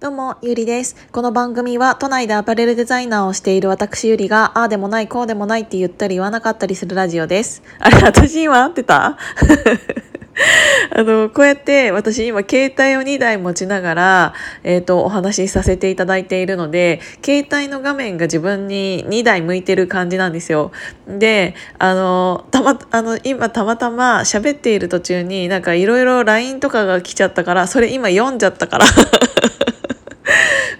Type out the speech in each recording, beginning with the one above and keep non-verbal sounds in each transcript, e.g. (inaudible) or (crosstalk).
どうも、ゆりです。この番組は都内でアパレルデザイナーをしている私ゆりが、ああでもない、こうでもないって言ったり言わなかったりするラジオです。あれ、私今合ってた？(laughs) あの、こうやって私今携帯を2台持ちながら、えっ、と、お話しさせていただいているので、携帯の画面が自分に2台向いてる感じなんですよ。で、あの、たま、あの、今たまたま喋っている途中になんかいろいろ LINE とかが来ちゃったから、それ今読んじゃったから。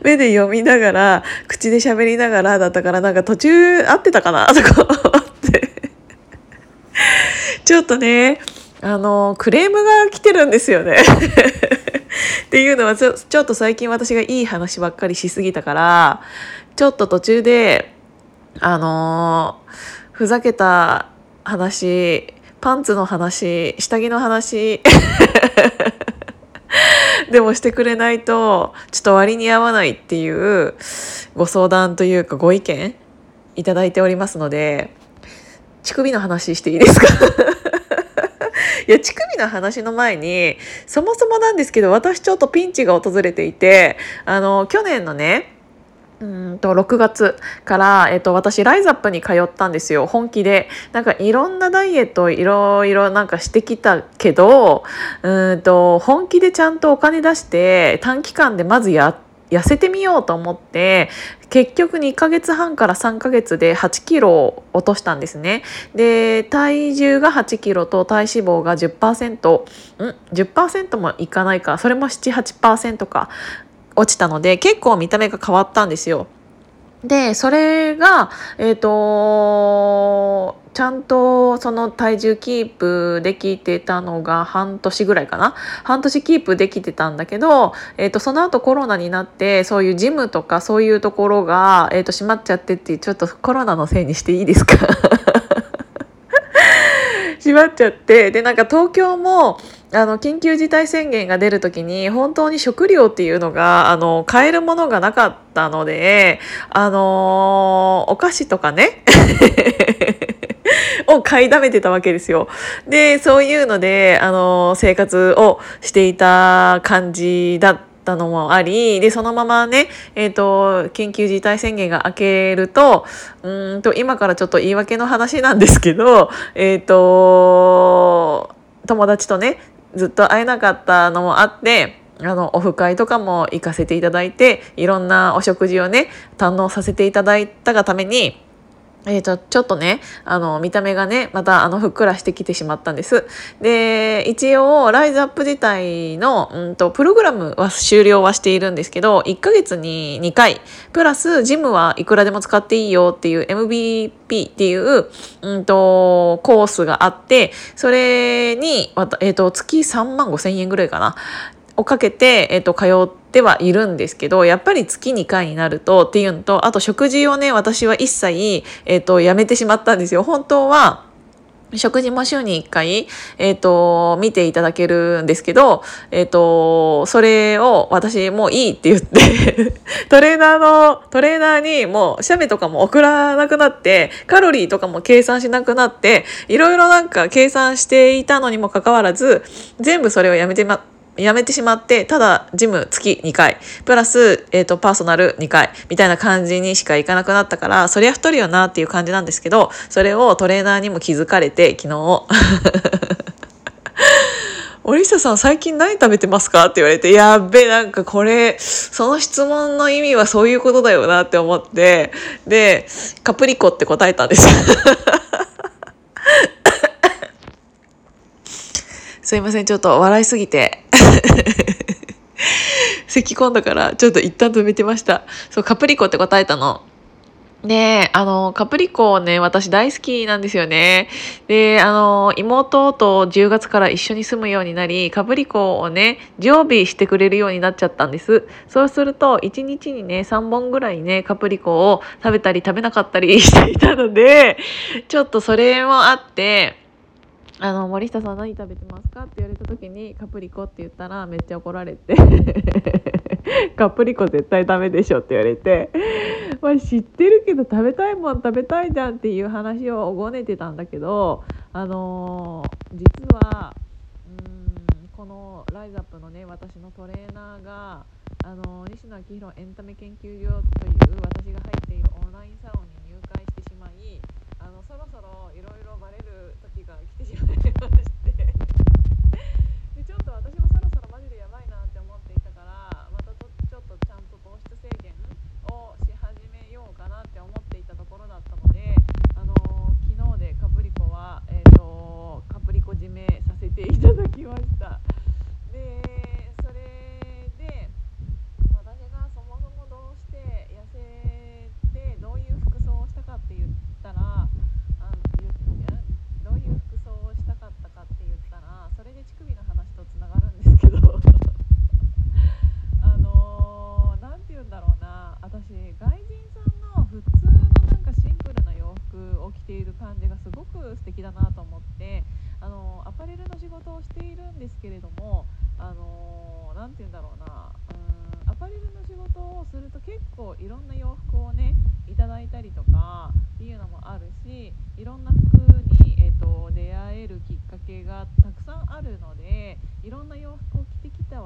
(laughs) 目で読みながら口で喋りながらだったからなんか途中合ってたかなとか思って。(laughs) ちょっとねあのクレームが来てるんですよね。(laughs) っていうのはちょちょっと最近私がいい話ばっかりしすぎたからちょっと途中であのふざけた話パンツの話下着の話 (laughs) でもしてくれないとちょっと割に合わないっていうご相談というかご意見いただいておりますので乳首の話していいですか？(laughs) いや乳首の話の前にそもそもなんですけど私ちょっとピンチが訪れていてあの去年のねうんと6月から、えっと、私ライザップに通ったんですよ。本気で。なんかいろんなダイエットをいろいろなんかしてきたけどうんと本気でちゃんとお金出して短期間でまずや痩せてみようと思って結局2ヶ月半から3ヶ月で8キロ落としたんですね。で体重が8キロと体脂肪が10%ん？10%もいかないか。それも78%か。落ちたので結構見た目が変わったんですよ。でそれがえっ、とちゃんとその体重キープできてたのが半年ぐらいかな？半年キープできてたんだけど、えー、とその後コロナになってそういうジムとかそういうところが、えー、と閉まっちゃってってちょっとコロナのせいにしていいですか？閉まっちゃってでなんか東京もあの緊急事態宣言が出る時に本当に食料っていうのがあの買えるものがなかったのであのお菓子とかね (laughs) を買いだめてたわけですよ。でそういうのであの生活をしていた感じだったたのもありでそのままね、えーと、緊急事態宣言が明けるとうんと今からちょっと言い訳の話なんですけどえっ、ー、と友達とねずっと会えなかったのもあってあのオフ会とかも行かせていただいていろんなお食事をね堪能させていただいたがためにえーと、ちょっとねあの見た目がねまたあのふっくらしてきてしまったんです。で一応ライズアップ自体の、うんと、プログラムは終了はしているんですけど1ヶ月に2回。プラスジムはいくらでも使っていいよっていう MVP っていう、うんと、コースがあってそれに、えーと、月3万5千円ぐらいかな。をかけて、えー、と通ってはいるんですけどやっぱり月2回になるとっていうのとあと食事をね私は一切、えー、とやめてしまったんですよ。本当は食事も週に1回、えっ、と、見ていただけるんですけど、えっ、と、それを私もういいって言って (laughs) トレーナーの、トレーナーにもう写メとかも送らなくなって、カロリーとかも計算しなくなって、いろいろなんか計算していたのにもかかわらず、全部それをやめてま、やめてしまってただジム月2回。プラス、えーと、パーソナル2回。みたいな感じにしか行かなくなったからそりゃ太るよなっていう感じなんですけどそれをトレーナーにも気づかれて昨日。(laughs) 森下さん最近何食べてますかって言われて、やっべ、なんかこれ、その質問の意味はそういうことだよなって思って、で、カプリコって答えたんです。すいません、ちょっと笑いすぎて。(laughs) 咳込んだから、ちょっと一旦止めてました。そう、カプリコって答えたの。で、あの、カプリコをね、私大好きなんですよね。で、あの、妹と10月から一緒に住むようになり、カプリコをね、常備してくれるようになっちゃったんです。そうすると、1日にね、3本ぐらいね、カプリコを食べたり食べなかったり (laughs) していたので、ちょっとそれもあって、あの森下さん何食べてますかって言われた時にカプリコって言ったらめっちゃ怒られて (laughs) カプリコ絶対ダメでしょって言われて、まあ、知ってるけど食べたいもん食べたいじゃんっていう話をごねてたんだけどあのー、実はうんこのライズアップのね私のトレーナーがあの西野昭弘エンタメ研究所という私が入ってる時が来てしまいましてでちょっと私もそろそろマジでやばいなって思っていたからまたとちょっとちゃんと糖質制限をし始めようかなって思っていたところだったのであの昨日でカプリコは、えーと、カプリコ締めさせていただきました。でそれで私がそもそもどうして痩せてどういう服装をしたかって言ったらあどういう服装をしたかったかって言ったらそれで乳首の話とつながるんですけどあの何、ー、て言うんだろうな私外人さんの普通のなんかシンプルな洋ている感じがすごく素敵だなと思ってあのアパレルの仕事をしているんですけれどもあの何、て言うんだろうなうんアパレルの仕事をすると結構いろんな洋服をねいただいたりとかっていうのもあるしいろんな服に、えーと、出会えるきっかけがたくさんあるのでいろんな洋服を着てきた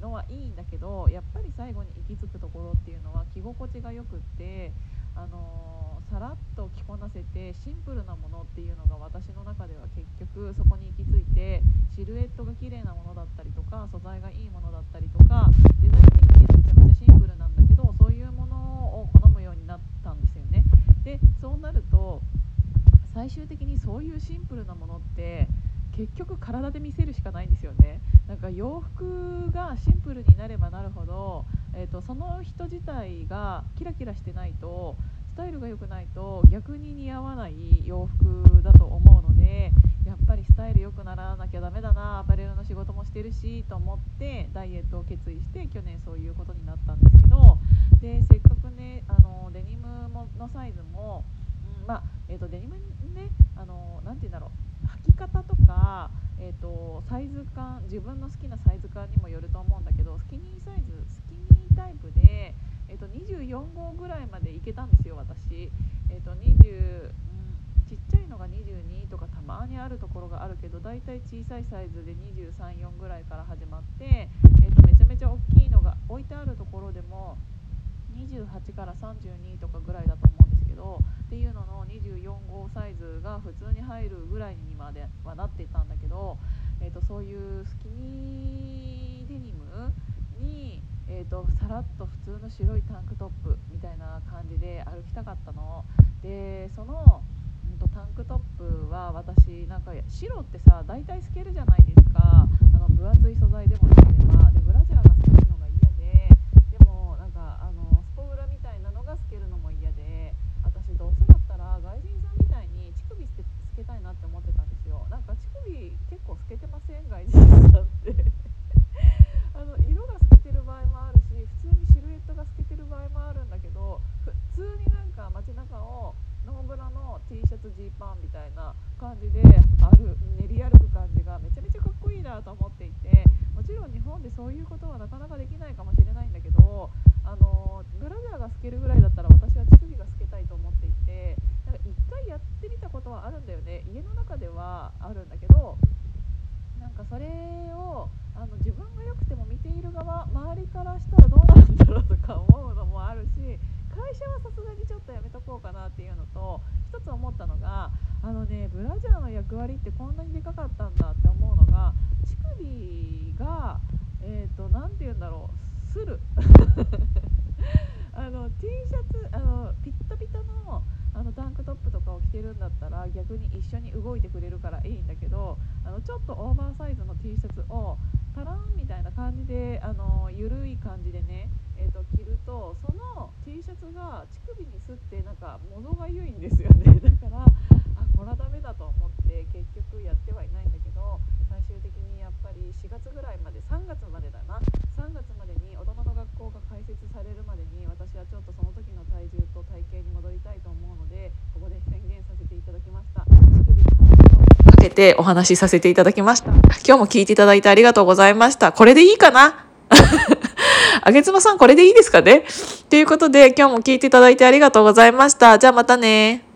のはいいんだけどやっぱり最後に行き着くところっていうのは着心地がよくってあの、さらっと着こなせてシンプルなものっていうのが私の中では結局そこに行き着いてシルエットが綺麗なものだったりとか素材がいいものだったりとかデザイン的にめちゃめちゃシンプルなんだけどそういうものを好むようになったんですよね。でそうなると最終的にそういうシンプルなものって結局体で見せるしかないんですよねなんか洋服がシンプルになればなるほど、えーと、その人自体がキラキラしてないとスタイルが良くないと逆に似合わない洋服だと思うのでやっぱりスタイル良くならなきゃダメだなアパレルの仕事もしてるしと思ってダイエットを決意して去年そういうことになったんですけどでせっかくねあのデニムのサイズも、うん、まあ、えーと、デニムねあのなて言うんだろう履き方とか、えーと、サイズ感自分の好きなサイズ感にもよると思うんだけどスキニーサイズスキニータイプで、えーと、24号ぐらいまでいけたんですよ私、えーと、20、ちっちゃいのが22とかたまにあるところがあるけどだいたい小さいサイズで234ぐらいから始まって、えー、とめちゃめちゃ大きいのが置いてあるところでも28から32とかぐらいだと思うんですけどっていうのの24号サイズが普通に入るぐらいにまではなっていたんだけど、えーと、そういうスキニーデニムに、えーと、さらっと普通の白いタンクトップみたいな感じで歩きたかったの。でその、うんと、タンクトップは私なんか白ってさ大体透けるじゃないですか。あの分厚い素材でもなければ。でブラジャーが透けるのが嫌ででもなんかあのスポブラみたいなのが透けるのも嫌で私どうせだったら外人さんみたいに乳首透けたいなって思ってたんですよなんか乳首結構透けてません外人さんってあの色が透けてる場合もあるし普通にシルエットが透けてる場合もあるんだけど普通になんか街中をノーブラの T シャツジーパンみたいな感じである練り歩く感じがめちゃめちゃかっこいいなと思っていてもちろん日本でそういうことはなかなかできないかもしれないんだけどあのブラジャーが透けるぐらいだったら私は乳首が透けたいと思っていてなんか1回やってみたことはあるんだよね。家の中ではあるんだけどなんかそれをあの自分が良くても見ている側周りからしたらどうなんだろうとか思うのもあるし会社はさすがにちょっとやめとこうかなっていうのと一つ思ったのがあのねブラジャーの役割ってこんなにでかかったんだって思うのが乳首がえっ、ー、と何て言うんだろうする。(laughs) あの T シャツあのピッタピタのあのタンクトップとかを着てるんだったら逆に一緒に動いてくれるからいいんだけどあのちょっとオーバーサイズの T シャツをタランみたいな感じであの緩い感じでね、えーと、着るとその T シャツが乳首にすってなんか物がゆいんですよね。(laughs) だからあこれはダメだと思って結局やってはいないんだけど最終的にやっぱり4月ぐらいまで3月までだな。3月までに大人の学校が開設されるまでに私はちょっとその時の体重と体型に戻りたいと思うのでここで宣言させていただきました。乳首かけてお話しさせていただきました。今日も聞いていただいてありがとうございました。これでいいかな？あげつまさんこれでいいですかね？ということで今日も聞いていただいてありがとうございました。じゃあまたね。